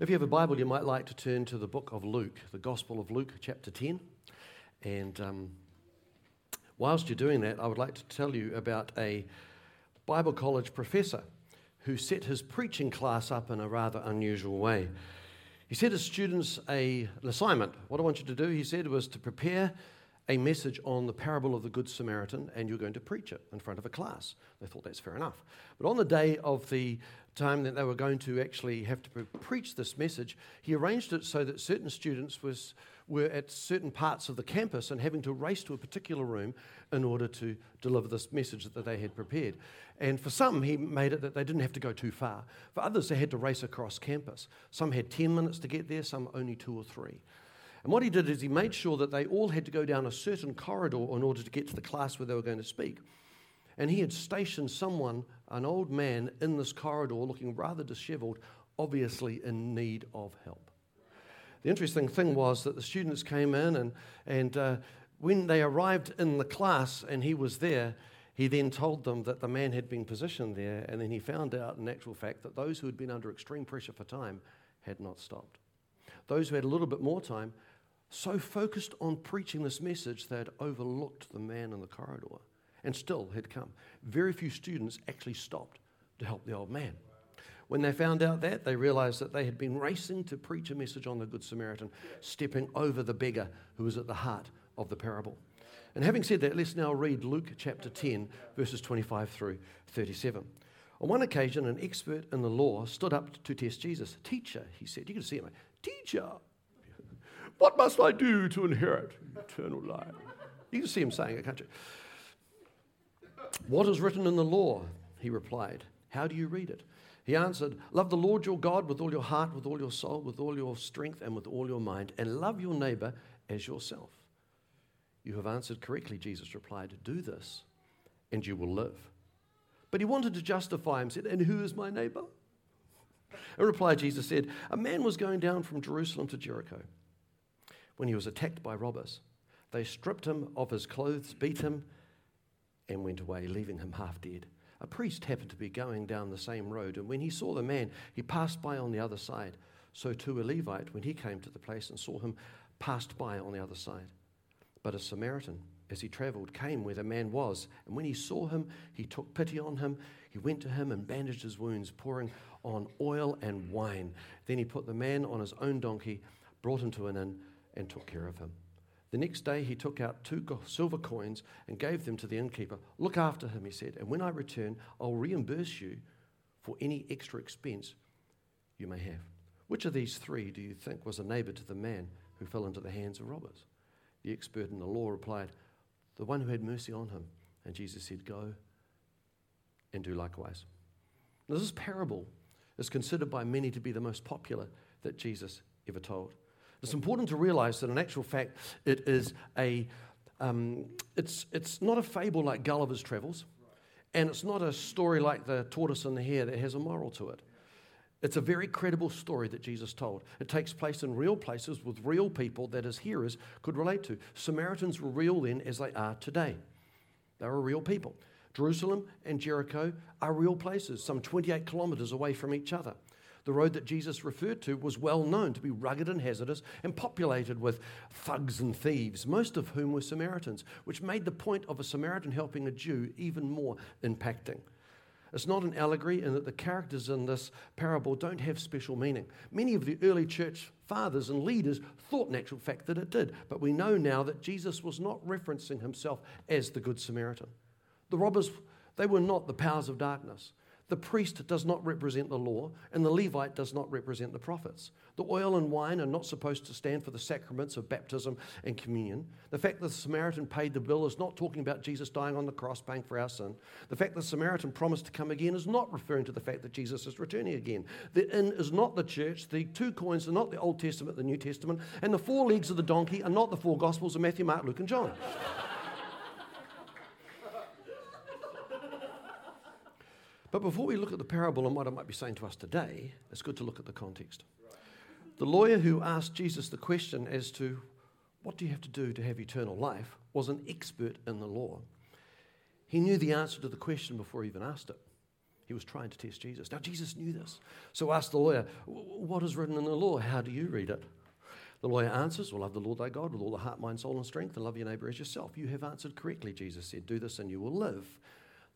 If you have a Bible, you might like to turn to the book of Luke, the Gospel of Luke, chapter 10. And um, whilst you're doing that, I would like to tell you about a Bible college professor who set his preaching class up in a rather unusual way. He set his students a, an assignment. What I want you to do, he said, was to prepare a message on the parable of the Good Samaritan and you're going to preach it in front of a class. They thought that's fair enough. But on the day of the time that they were going to actually have to preach this message, he arranged it so that certain students was, were at certain parts of the campus and having to race to a particular room in order to deliver this message that they had prepared. And for some, he made it that they didn't have to go too far. For others, they had to race across campus. Some had 10 minutes to get there, some only two or three. And what he did is he made sure that they all had to go down a certain corridor in order to get to the class where they were going to speak. And he had stationed someone, an old man, in this corridor looking rather disheveled, obviously in need of help. The interesting thing was that the students came in, and, and uh, when they arrived in the class and he was there, he then told them that the man had been positioned there, and then he found out, in actual fact, that those who had been under extreme pressure for time had not stopped. Those who had a little bit more time so focused on preaching this message they had overlooked the man in the corridor and still had come. Very few students actually stopped to help the old man. When they found out that, they realized that they had been racing to preach a message on the Good Samaritan, stepping over the beggar who was at the heart of the parable. And having said that, let's now read Luke chapter 10, verses 25 through 37. On one occasion, an expert in the law stood up to test Jesus. Teacher, he said, you can see him. Teacher, what must I do to inherit eternal life? You can see him saying it, can't you? What is written in the law? He replied. How do you read it? He answered, Love the Lord your God with all your heart, with all your soul, with all your strength, and with all your mind, and love your neighbor as yourself. You have answered correctly, Jesus replied. Do this, and you will live. But he wanted to justify himself. And who is my neighbor? In reply, Jesus said, A man was going down from Jerusalem to Jericho when he was attacked by robbers. They stripped him of his clothes, beat him, and went away, leaving him half dead. A priest happened to be going down the same road, and when he saw the man, he passed by on the other side. So too a Levite, when he came to the place and saw him, passed by on the other side. But a Samaritan, as he traveled, came where the man was, and when he saw him, he took pity on him. He went to him and bandaged his wounds, pouring on oil and wine. Then he put the man on his own donkey, brought him to an inn and took care of him. The next day he took out two silver coins and gave them to the innkeeper. Look after him, he said, and when I return, I'll reimburse you for any extra expense you may have. Which of these three do you think was a neighbor to the man who fell into the hands of robbers? The expert in the law replied, The one who had mercy on him. And Jesus said, Go and do likewise. Now, this parable is considered by many to be the most popular that Jesus ever told. It's important to realize that in actual fact, it is a, um, it's, it's not a fable like Gulliver's Travels, and it's not a story like the tortoise and the hare that has a moral to it. It's a very credible story that Jesus told. It takes place in real places with real people that his hearers could relate to. Samaritans were real then as they are today. They were real people. Jerusalem and Jericho are real places, some 28 kilometers away from each other. The road that Jesus referred to was well known to be rugged and hazardous and populated with thugs and thieves, most of whom were Samaritans, which made the point of a Samaritan helping a Jew even more impacting. It's not an allegory in that the characters in this parable don't have special meaning. Many of the early church fathers and leaders thought, in actual fact, that it did, but we know now that Jesus was not referencing himself as the Good Samaritan. The robbers, they were not the powers of darkness. The priest does not represent the law, and the Levite does not represent the prophets. The oil and wine are not supposed to stand for the sacraments of baptism and communion. The fact that the Samaritan paid the bill is not talking about Jesus dying on the cross, paying for our sin. The fact that the Samaritan promised to come again is not referring to the fact that Jesus is returning again. The inn is not the church. The two coins are not the Old Testament, the New Testament. And the four legs of the donkey are not the four Gospels of Matthew, Mark, Luke, and John. But before we look at the parable and what it might be saying to us today, it's good to look at the context. The lawyer who asked Jesus the question as to what do you have to do to have eternal life was an expert in the law. He knew the answer to the question before he even asked it. He was trying to test Jesus. Now, Jesus knew this. So asked the lawyer, What is written in the law? How do you read it? The lawyer answers, Well, love the Lord thy God with all the heart, mind, soul, and strength, and love your neighbor as yourself. You have answered correctly, Jesus said. Do this and you will live.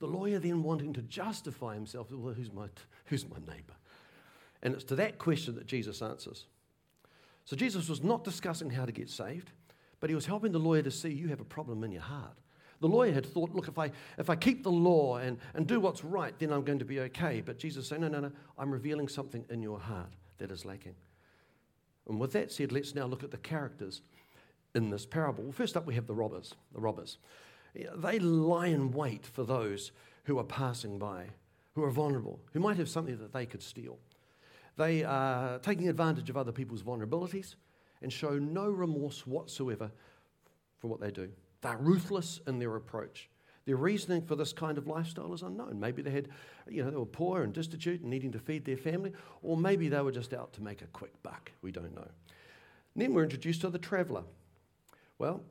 The lawyer then wanting to justify himself, Well, who's my, who's my neighbor? And it's to that question that Jesus answers. So Jesus was not discussing how to get saved, but he was helping the lawyer to see you have a problem in your heart. The lawyer had thought, look, if I, if I keep the law and, and do what's right, then I'm going to be okay. But Jesus said, no, no, no, I'm revealing something in your heart that is lacking. And with that said, let's now look at the characters in this parable. First up, we have the robbers. The robbers. They lie in wait for those who are passing by, who are vulnerable, who might have something that they could steal. They are taking advantage of other people's vulnerabilities and show no remorse whatsoever for what they do. They're ruthless in their approach. Their reasoning for this kind of lifestyle is unknown. Maybe they had, you know, they were poor and destitute and needing to feed their family, or maybe they were just out to make a quick buck. We don't know. And then we're introduced to the traveller. Well,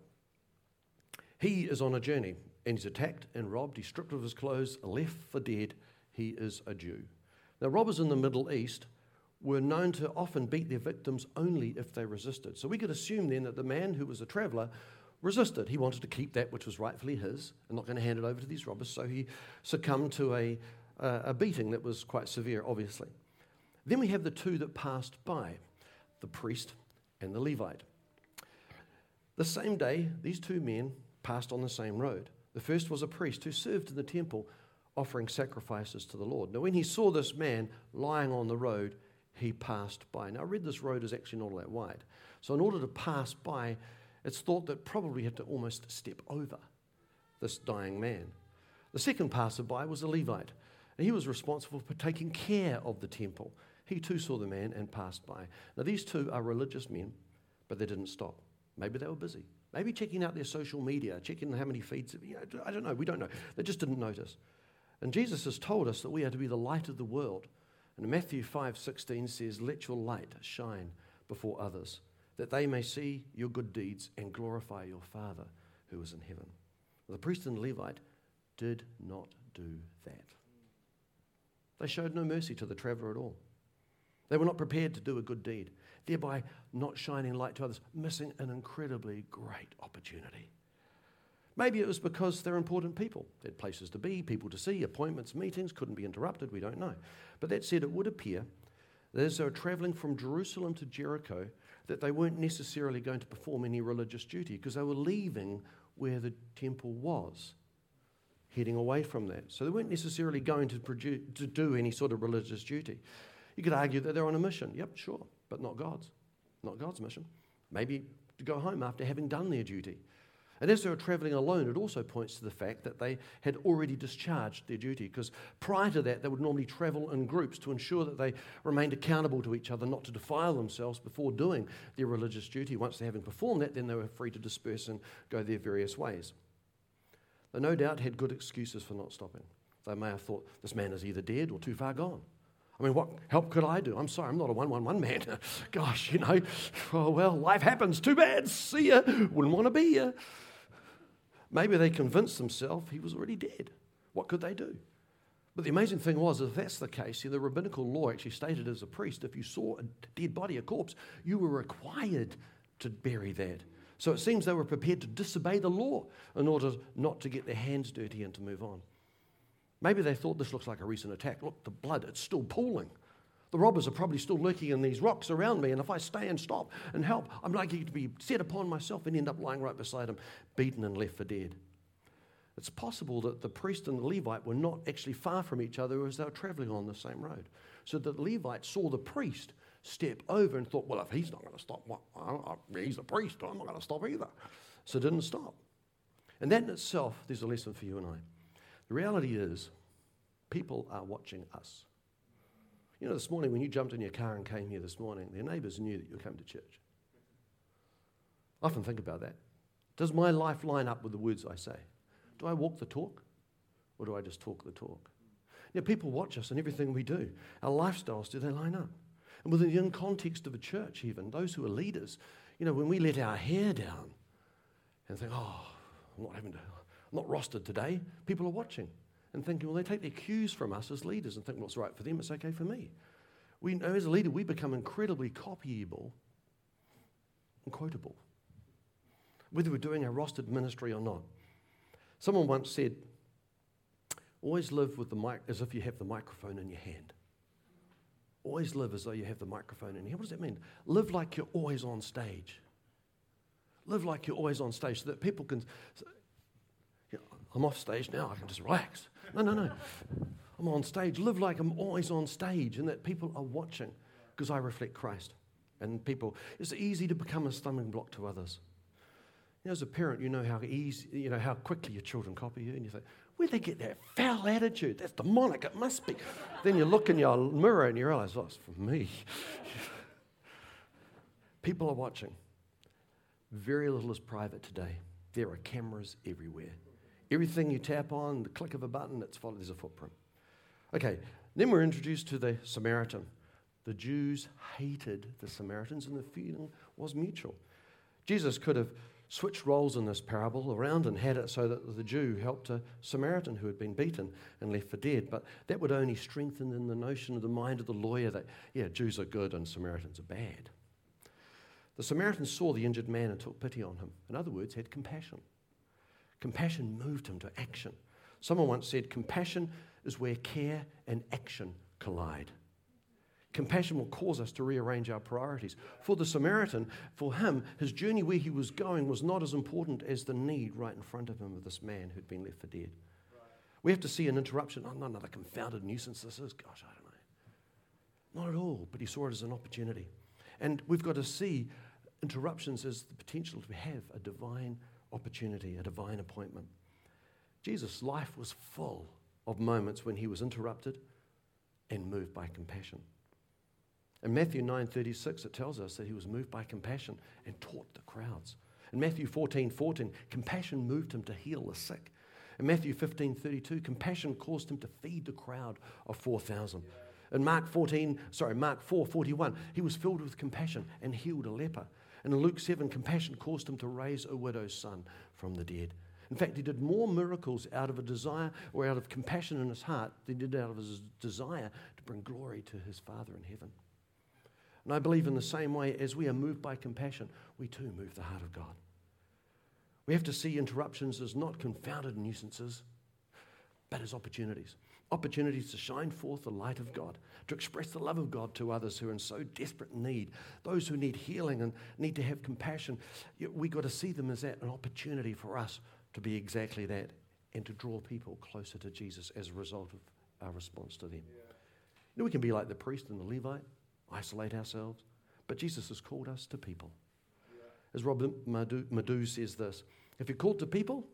he is on a journey and he's attacked and robbed. He's stripped of his clothes, left for dead. He is a Jew. Now, robbers in the Middle East were known to often beat their victims only if they resisted. So we could assume then that the man who was a traveller resisted. He wanted to keep that which was rightfully his and not going to hand it over to these robbers, so he succumbed to a, uh, a beating that was quite severe, obviously. Then we have the two that passed by the priest and the Levite. The same day, these two men passed on the same road. The first was a priest who served in the temple offering sacrifices to the Lord. Now, when he saw this man lying on the road, he passed by. Now, I read this road is actually not all that wide. So, in order to pass by, it's thought that probably had to almost step over this dying man. The second passerby was a Levite, and he was responsible for taking care of the temple. He too saw the man and passed by. Now, these two are religious men, but they didn't stop. Maybe they were busy. Maybe checking out their social media, checking how many feeds. You know, I don't know. We don't know. They just didn't notice. And Jesus has told us that we are to be the light of the world. And Matthew 5:16 says, "Let your light shine before others, that they may see your good deeds and glorify your Father who is in heaven. The priest and Levite did not do that. They showed no mercy to the traveler at all. They were not prepared to do a good deed, thereby not shining light to others, missing an incredibly great opportunity. Maybe it was because they're important people. They had places to be, people to see, appointments, meetings, couldn't be interrupted, we don't know. But that said, it would appear that as they were traveling from Jerusalem to Jericho, that they weren't necessarily going to perform any religious duty because they were leaving where the temple was, heading away from that. So they weren't necessarily going to, to do any sort of religious duty. You could argue that they're on a mission. Yep, sure, but not God's. Not God's mission. Maybe to go home after having done their duty. And as they were traveling alone, it also points to the fact that they had already discharged their duty, because prior to that, they would normally travel in groups to ensure that they remained accountable to each other, not to defile themselves before doing their religious duty. Once they having performed that, then they were free to disperse and go their various ways. They no doubt had good excuses for not stopping. They may have thought, this man is either dead or too far gone. I mean, what help could I do? I'm sorry, I'm not a 111 man. Gosh, you know, oh, well, life happens. Too bad. See ya. Wouldn't want to be here. Maybe they convinced themselves he was already dead. What could they do? But the amazing thing was, if that's the case, see, the rabbinical law actually stated as a priest, if you saw a dead body, a corpse, you were required to bury that. So it seems they were prepared to disobey the law in order not to get their hands dirty and to move on. Maybe they thought this looks like a recent attack. Look, the blood, it's still pooling. The robbers are probably still lurking in these rocks around me, and if I stay and stop and help, I'm likely to be set upon myself and end up lying right beside them, beaten and left for dead. It's possible that the priest and the Levite were not actually far from each other as they were traveling on the same road. So that the Levite saw the priest step over and thought, well, if he's not going to stop, well, he's a priest, I'm not going to stop either. So didn't stop. And that in itself, there's a lesson for you and I. The reality is, people are watching us. You know, this morning when you jumped in your car and came here this morning, their neighbours knew that you were coming to church. I often think about that. Does my life line up with the words I say? Do I walk the talk or do I just talk the talk? Know, people watch us and everything we do. Our lifestyles, do they line up? And within the context of a church, even, those who are leaders, you know, when we let our hair down and think, oh, I'm not having to, Not rostered today, people are watching. and thinking, well, they take their cues from us as leaders and think what's right for them, it's okay for me. We know as a leader, we become incredibly copyable and quotable, whether we're doing a rostered ministry or not. Someone once said, always live with the mic as if you have the microphone in your hand. Always live as though you have the microphone in your hand. What does that mean? Live like you're always on stage. Live like you're always on stage so that people can. I'm off stage now, I can just relax. No, no, no. I'm on stage. Live like I'm always on stage and that people are watching because I reflect Christ. And people, it's easy to become a stumbling block to others. You know, as a parent, you know how easy, you know how quickly your children copy you, and you think, where'd they get that foul attitude? That's demonic. It must be. then you look in your mirror and you realize, oh, it's for me. people are watching. Very little is private today. There are cameras everywhere. Everything you tap on, the click of a button, it's followed, there's a footprint. Okay, then we're introduced to the Samaritan. The Jews hated the Samaritans, and the feeling was mutual. Jesus could have switched roles in this parable around and had it so that the Jew helped a Samaritan who had been beaten and left for dead, but that would only strengthen in the notion of the mind of the lawyer that, yeah, Jews are good and Samaritans are bad. The Samaritan saw the injured man and took pity on him. In other words, had compassion. Compassion moved him to action. Someone once said, Compassion is where care and action collide. Compassion will cause us to rearrange our priorities. For the Samaritan, for him, his journey where he was going was not as important as the need right in front of him of this man who'd been left for dead. We have to see an interruption. Oh, not another confounded nuisance this is. Gosh, I don't know. Not at all, but he saw it as an opportunity. And we've got to see interruptions as the potential to have a divine opportunity, a divine appointment. Jesus' life was full of moments when he was interrupted and moved by compassion. In Matthew 9:36 it tells us that he was moved by compassion and taught the crowds. In Matthew 14, 14, compassion moved him to heal the sick. In Matthew 15, 32, compassion caused him to feed the crowd of 4,000. In Mark 14, sorry, Mark 4, 41, he was filled with compassion and healed a leper. And in Luke 7, compassion caused him to raise a widow's son from the dead. In fact, he did more miracles out of a desire or out of compassion in his heart than he did out of his desire to bring glory to his Father in heaven. And I believe in the same way, as we are moved by compassion, we too move the heart of God. We have to see interruptions as not confounded nuisances, but as opportunities. Opportunities to shine forth the light of God, to express the love of God to others who are in so desperate need, those who need healing and need to have compassion. We've got to see them as that an opportunity for us to be exactly that and to draw people closer to Jesus as a result of our response to them. Yeah. You know, we can be like the priest and the Levite, isolate ourselves, but Jesus has called us to people. Yeah. As Robert Madu says this if you're called to people,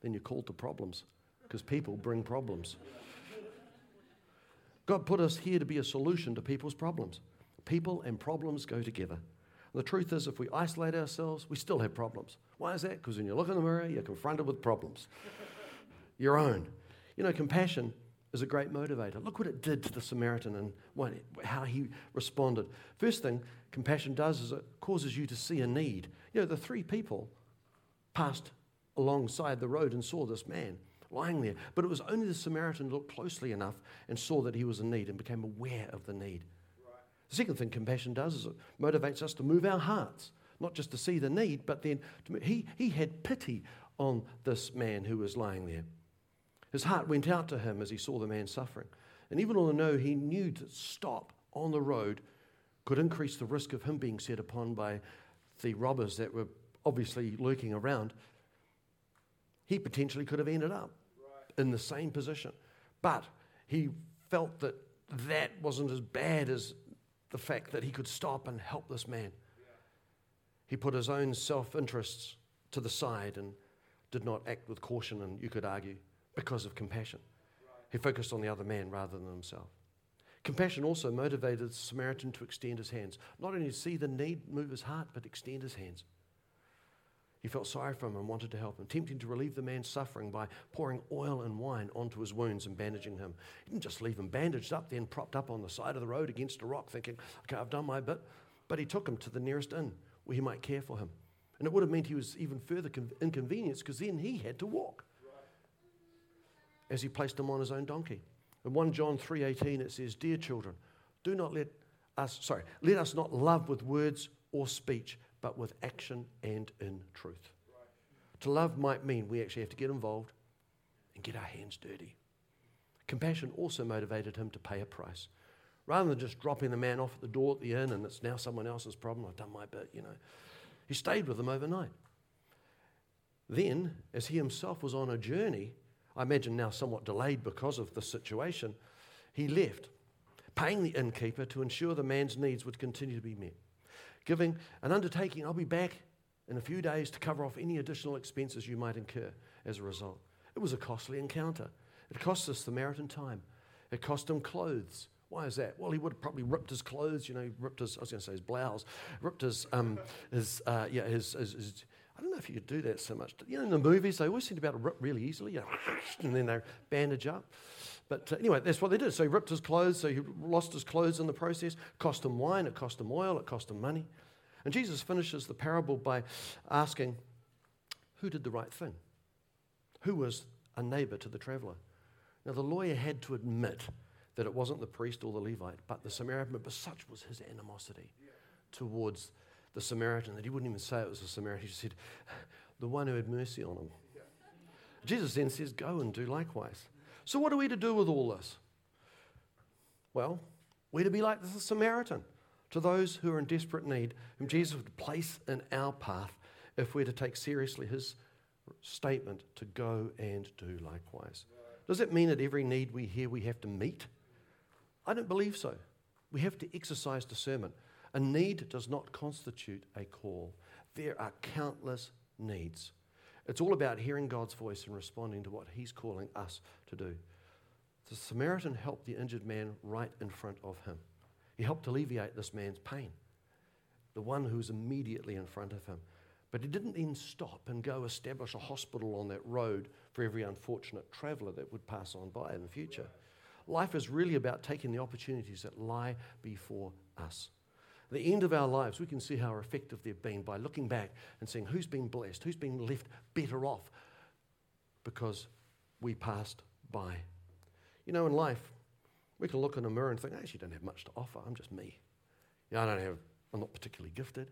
then you're called to problems because people bring problems. God put us here to be a solution to people's problems. People and problems go together. The truth is, if we isolate ourselves, we still have problems. Why is that? Because when you look in the mirror, you're confronted with problems. Your own. You know, compassion is a great motivator. Look what it did to the Samaritan and what, how he responded. First thing compassion does is it causes you to see a need. You know, the three people passed alongside the road and saw this man lying there. But it was only the Samaritan who looked closely enough and saw that he was in need and became aware of the need. Right. The second thing compassion does is it motivates us to move our hearts, not just to see the need, but then to, he, he had pity on this man who was lying there. His heart went out to him as he saw the man suffering. And even although he knew to stop on the road could increase the risk of him being set upon by the robbers that were obviously lurking around, he potentially could have ended up in the same position. But he felt that that wasn't as bad as the fact that he could stop and help this man. He put his own self interests to the side and did not act with caution, and you could argue because of compassion. He focused on the other man rather than himself. Compassion also motivated the Samaritan to extend his hands, not only to see the need move his heart, but extend his hands. He felt sorry for him and wanted to help him, tempting to relieve the man's suffering by pouring oil and wine onto his wounds and bandaging him. He didn't just leave him bandaged up, then propped up on the side of the road against a rock, thinking, okay, I've done my bit. But he took him to the nearest inn where he might care for him. And it would have meant he was even further inconvenienced because then he had to walk. as he placed him on his own donkey. In 1 John 3:18 it says, "Dear children, do not let us sorry, let us not love with words or speech, but with action and in truth." To love might mean we actually have to get involved and get our hands dirty. Compassion also motivated him to pay a price. Rather than just dropping the man off at the door at the inn and it's now someone else's problem, I've done my bit, you know. He stayed with them overnight. Then, as he himself was on a journey, I imagine now somewhat delayed because of the situation, he left, paying the innkeeper to ensure the man's needs would continue to be met, giving an undertaking, I'll be back in a few days to cover off any additional expenses you might incur as a result. It was a costly encounter. It cost us the Samaritan time. It cost him clothes. Why is that? Well, he would have probably ripped his clothes, you know, ripped his, I was going to say his blouse, ripped his, um, his, uh, yeah, his, his, his, I don't know if you could do that so much. You know, in the movies, they always seem to be able to rip really easily, you know, and then they bandage up. But uh, anyway, that's what they did. So he ripped his clothes, so he lost his clothes in the process. Cost him wine, it cost him oil, it cost him money. And Jesus finishes the parable by asking, Who did the right thing? Who was a neighbor to the traveler? Now, the lawyer had to admit that it wasn't the priest or the Levite, but the Samaritan, but such was his animosity towards the Samaritan that he wouldn't even say it was a Samaritan. He just said, The one who had mercy on him. Jesus then says, Go and do likewise. So, what are we to do with all this? Well, we're to be like the Samaritan to those who are in desperate need, whom Jesus would place in our path if we're to take seriously his statement to go and do likewise. Does it mean that every need we hear we have to meet? I don't believe so. We have to exercise discernment. A need does not constitute a call. There are countless needs. It's all about hearing God's voice and responding to what He's calling us to do. The Samaritan helped the injured man right in front of him. He helped alleviate this man's pain, the one who was immediately in front of him. But he didn't then stop and go establish a hospital on that road for every unfortunate traveller that would pass on by in the future. Life is really about taking the opportunities that lie before us. The end of our lives, we can see how effective they've been by looking back and seeing who's been blessed, who's been left better off because we passed by. You know, in life, we can look in a mirror and think, I actually don't have much to offer. I'm just me. You know, I don't have, I'm not particularly gifted.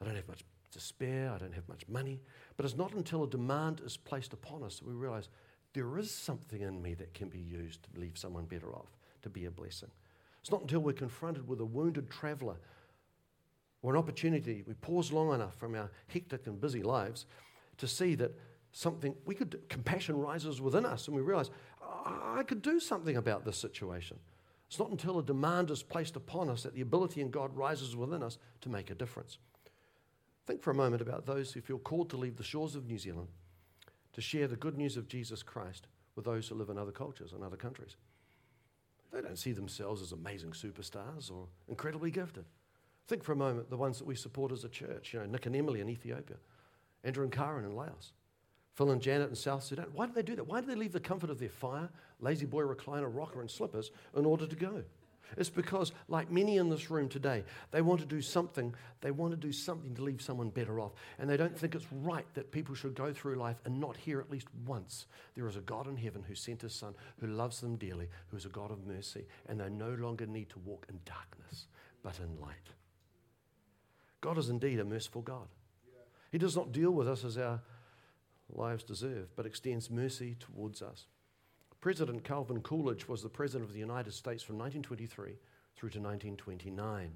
I don't have much to spare. I don't have much money. But it's not until a demand is placed upon us that we realize there is something in me that can be used to leave someone better off, to be a blessing. It's not until we're confronted with a wounded traveller or an opportunity, we pause long enough from our hectic and busy lives to see that something, we could, compassion rises within us and we realize, I could do something about this situation. It's not until a demand is placed upon us that the ability in God rises within us to make a difference. Think for a moment about those who feel called to leave the shores of New Zealand to share the good news of Jesus Christ with those who live in other cultures and other countries. They don't see themselves as amazing superstars or incredibly gifted. Think for a moment the ones that we support as a church, you know, Nick and Emily in Ethiopia, Andrew and Karen in Laos, Phil and Janet in South Sudan. Why do they do that? Why do they leave the comfort of their fire, lazy boy recliner, rocker, and slippers in order to go? It's because, like many in this room today, they want to do something. They want to do something to leave someone better off. And they don't think it's right that people should go through life and not hear at least once there is a God in heaven who sent his son, who loves them dearly, who is a God of mercy, and they no longer need to walk in darkness, but in light. God is indeed a merciful God. He does not deal with us as our lives deserve, but extends mercy towards us. President Calvin Coolidge was the President of the United States from 1923 through to 1929.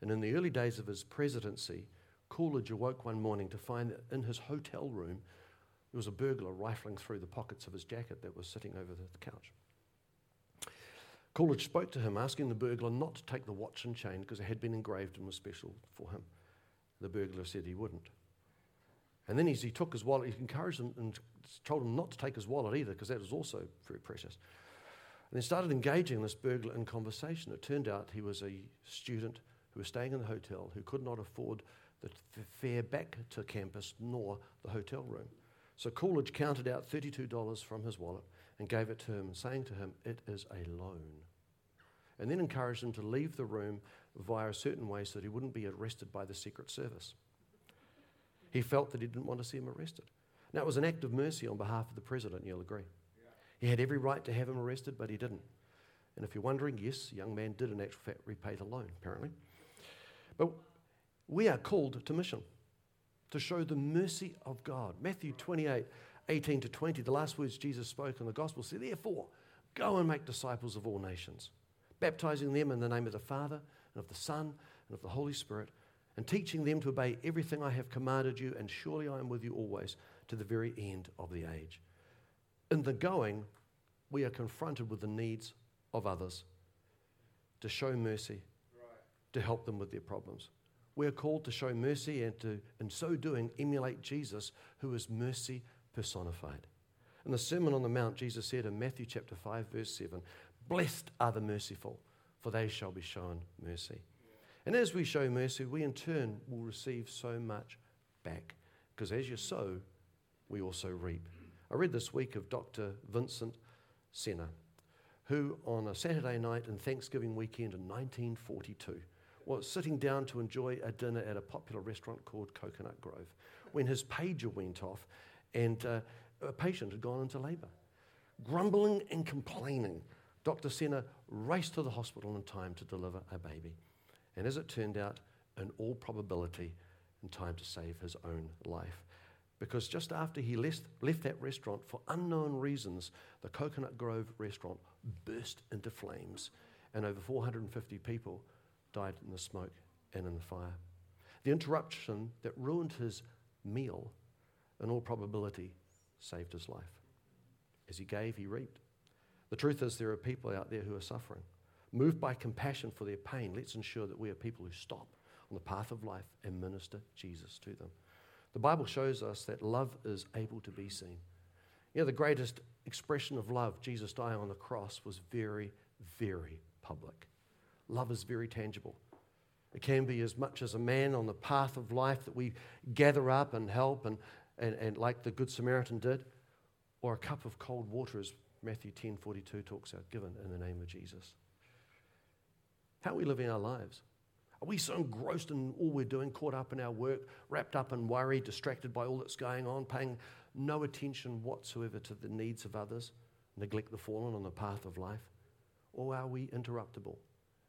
And in the early days of his presidency, Coolidge awoke one morning to find that in his hotel room there was a burglar rifling through the pockets of his jacket that was sitting over the couch. Coolidge spoke to him, asking the burglar not to take the watch and chain because it had been engraved and was special for him. The burglar said he wouldn't. And then as he took his wallet, he encouraged him and told him not to take his wallet either, because that was also very precious. And then started engaging this burglar in conversation. It turned out he was a student who was staying in the hotel who could not afford the fare back to campus nor the hotel room. So Coolidge counted out $32 from his wallet and gave it to him, saying to him, It is a loan. And then encouraged him to leave the room via a certain way so that he wouldn't be arrested by the Secret Service. He felt that he didn't want to see him arrested. Now, it was an act of mercy on behalf of the president, you'll agree. He had every right to have him arrested, but he didn't. And if you're wondering, yes, the young man did in actual fact repay the loan, apparently. But we are called to mission, to show the mercy of God. Matthew 28 18 to 20, the last words Jesus spoke in the gospel say, Therefore, go and make disciples of all nations, baptizing them in the name of the Father and of the Son and of the Holy Spirit, and teaching them to obey everything I have commanded you, and surely I am with you always to the very end of the age. In the going, we are confronted with the needs of others to show mercy, right. to help them with their problems. We are called to show mercy and to, in so doing, emulate Jesus, who is mercy personified. In the Sermon on the Mount, Jesus said in Matthew chapter 5, verse 7, Blessed are the merciful, for they shall be shown mercy. And as we show mercy, we in turn will receive so much back. Because as you sow, we also reap. I read this week of Dr. Vincent Senna, who on a Saturday night in Thanksgiving weekend in 1942 was sitting down to enjoy a dinner at a popular restaurant called Coconut Grove when his pager went off and uh, a patient had gone into labour. Grumbling and complaining, Dr. Senna raced to the hospital in time to deliver a baby. And as it turned out, in all probability, in time to save his own life. Because just after he left, left that restaurant, for unknown reasons, the Coconut Grove restaurant burst into flames, and over 450 people died in the smoke and in the fire. The interruption that ruined his meal, in all probability, saved his life. As he gave, he reaped. The truth is, there are people out there who are suffering. Moved by compassion for their pain, let's ensure that we are people who stop on the path of life and minister Jesus to them. The Bible shows us that love is able to be seen. You know, the greatest expression of love, Jesus dying on the cross, was very, very public. Love is very tangible. It can be as much as a man on the path of life that we gather up and help, and, and, and like the Good Samaritan did, or a cup of cold water, as Matthew 10 42 talks about, given in the name of Jesus. How are we living our lives? Are we so engrossed in all we're doing, caught up in our work, wrapped up in worry, distracted by all that's going on, paying no attention whatsoever to the needs of others, neglect the fallen on the path of life? Or are we interruptible?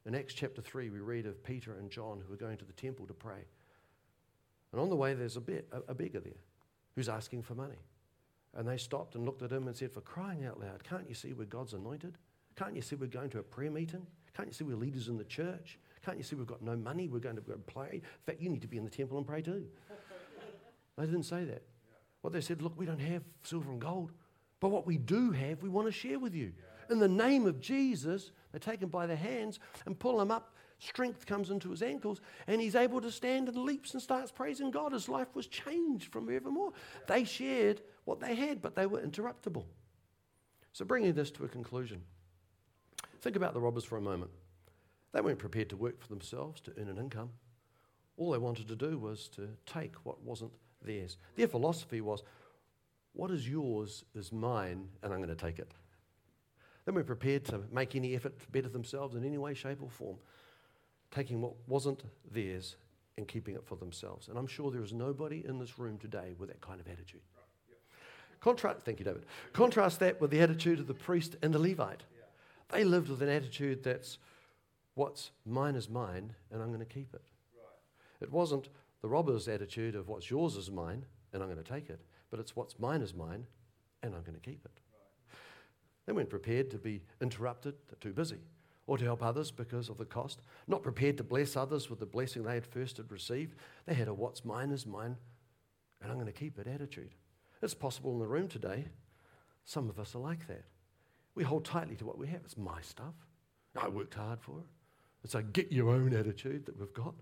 In Acts chapter 3, we read of Peter and John who are going to the temple to pray. And on the way, there's a, a, a beggar there who's asking for money. And they stopped and looked at him and said, For crying out loud, can't you see we're God's anointed? Can't you see we're going to a prayer meeting? Can't you see we're leaders in the church? Can't you see we've got no money? We're going to go and play. In fact, you need to be in the temple and pray too. they didn't say that. What they said, look, we don't have silver and gold, but what we do have, we want to share with you. In the name of Jesus, they take him by the hands and pull him up. Strength comes into his ankles, and he's able to stand and leaps and starts praising God. His life was changed from evermore. They shared what they had, but they were interruptible. So, bringing this to a conclusion, think about the robbers for a moment. They weren't prepared to work for themselves to earn an income. All they wanted to do was to take what wasn't theirs. Their philosophy was, what is yours is mine, and I'm going to take it. They weren't prepared to make any effort to better themselves in any way, shape, or form, taking what wasn't theirs and keeping it for themselves. And I'm sure there is nobody in this room today with that kind of attitude. Contrast, thank you, David. Contrast that with the attitude of the priest and the Levite. They lived with an attitude that's what's mine is mine, and I'm going to keep it. Right. It wasn't the robber's attitude of what's yours is mine, and I'm going to take it, but it's what's mine is mine, and I'm going to keep it. Right. They weren't prepared to be interrupted, they're too busy, or to help others because of the cost, not prepared to bless others with the blessing they had first had received. They had a what's mine is mine, and I'm going to keep it attitude. It's possible in the room today. Some of us are like that. We hold tightly to what we have. It's my stuff. I worked hard for it. It's a get your own attitude that we've got,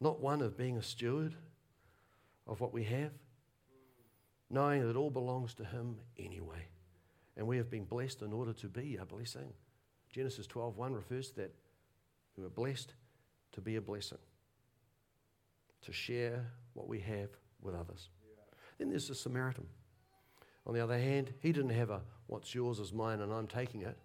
not one of being a steward of what we have, knowing that it all belongs to Him anyway. And we have been blessed in order to be a blessing. Genesis 12:1 refers to that. We are blessed to be a blessing, to share what we have with others. Yeah. Then there's the Samaritan. On the other hand, he didn't have a what's yours is mine and I'm taking it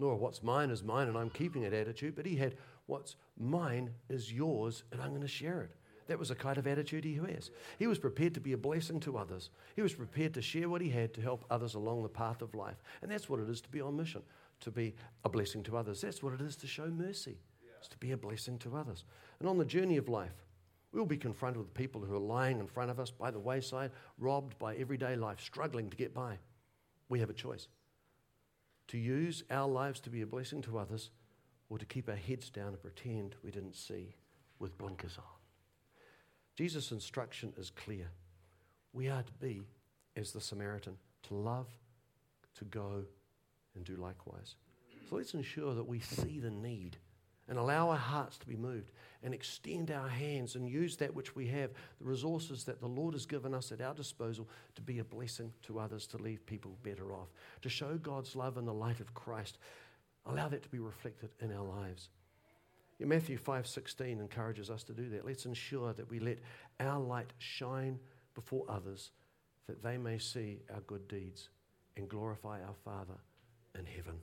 nor what's mine is mine and I'm keeping it attitude, but he had what's mine is yours and I'm going to share it. That was the kind of attitude he has. He was prepared to be a blessing to others. He was prepared to share what he had to help others along the path of life. And that's what it is to be on mission, to be a blessing to others. That's what it is to show mercy, it's to be a blessing to others. And on the journey of life, we'll be confronted with people who are lying in front of us by the wayside, robbed by everyday life, struggling to get by. We have a choice to use our lives to be a blessing to others or to keep our heads down and pretend we didn't see with blinkers on. Jesus' instruction is clear. We are to be as the Samaritan, to love, to go, and do likewise. So let's ensure that we see the need and allow our hearts to be moved and extend our hands and use that which we have, the resources that the Lord has given us at our disposal to be a blessing to others, to leave people better off, to show God's love in the light of Christ. Allow that to be reflected in our lives. Matthew 5:16 encourages us to do that. Let's ensure that we let our light shine before others that they may see our good deeds and glorify our Father in heaven.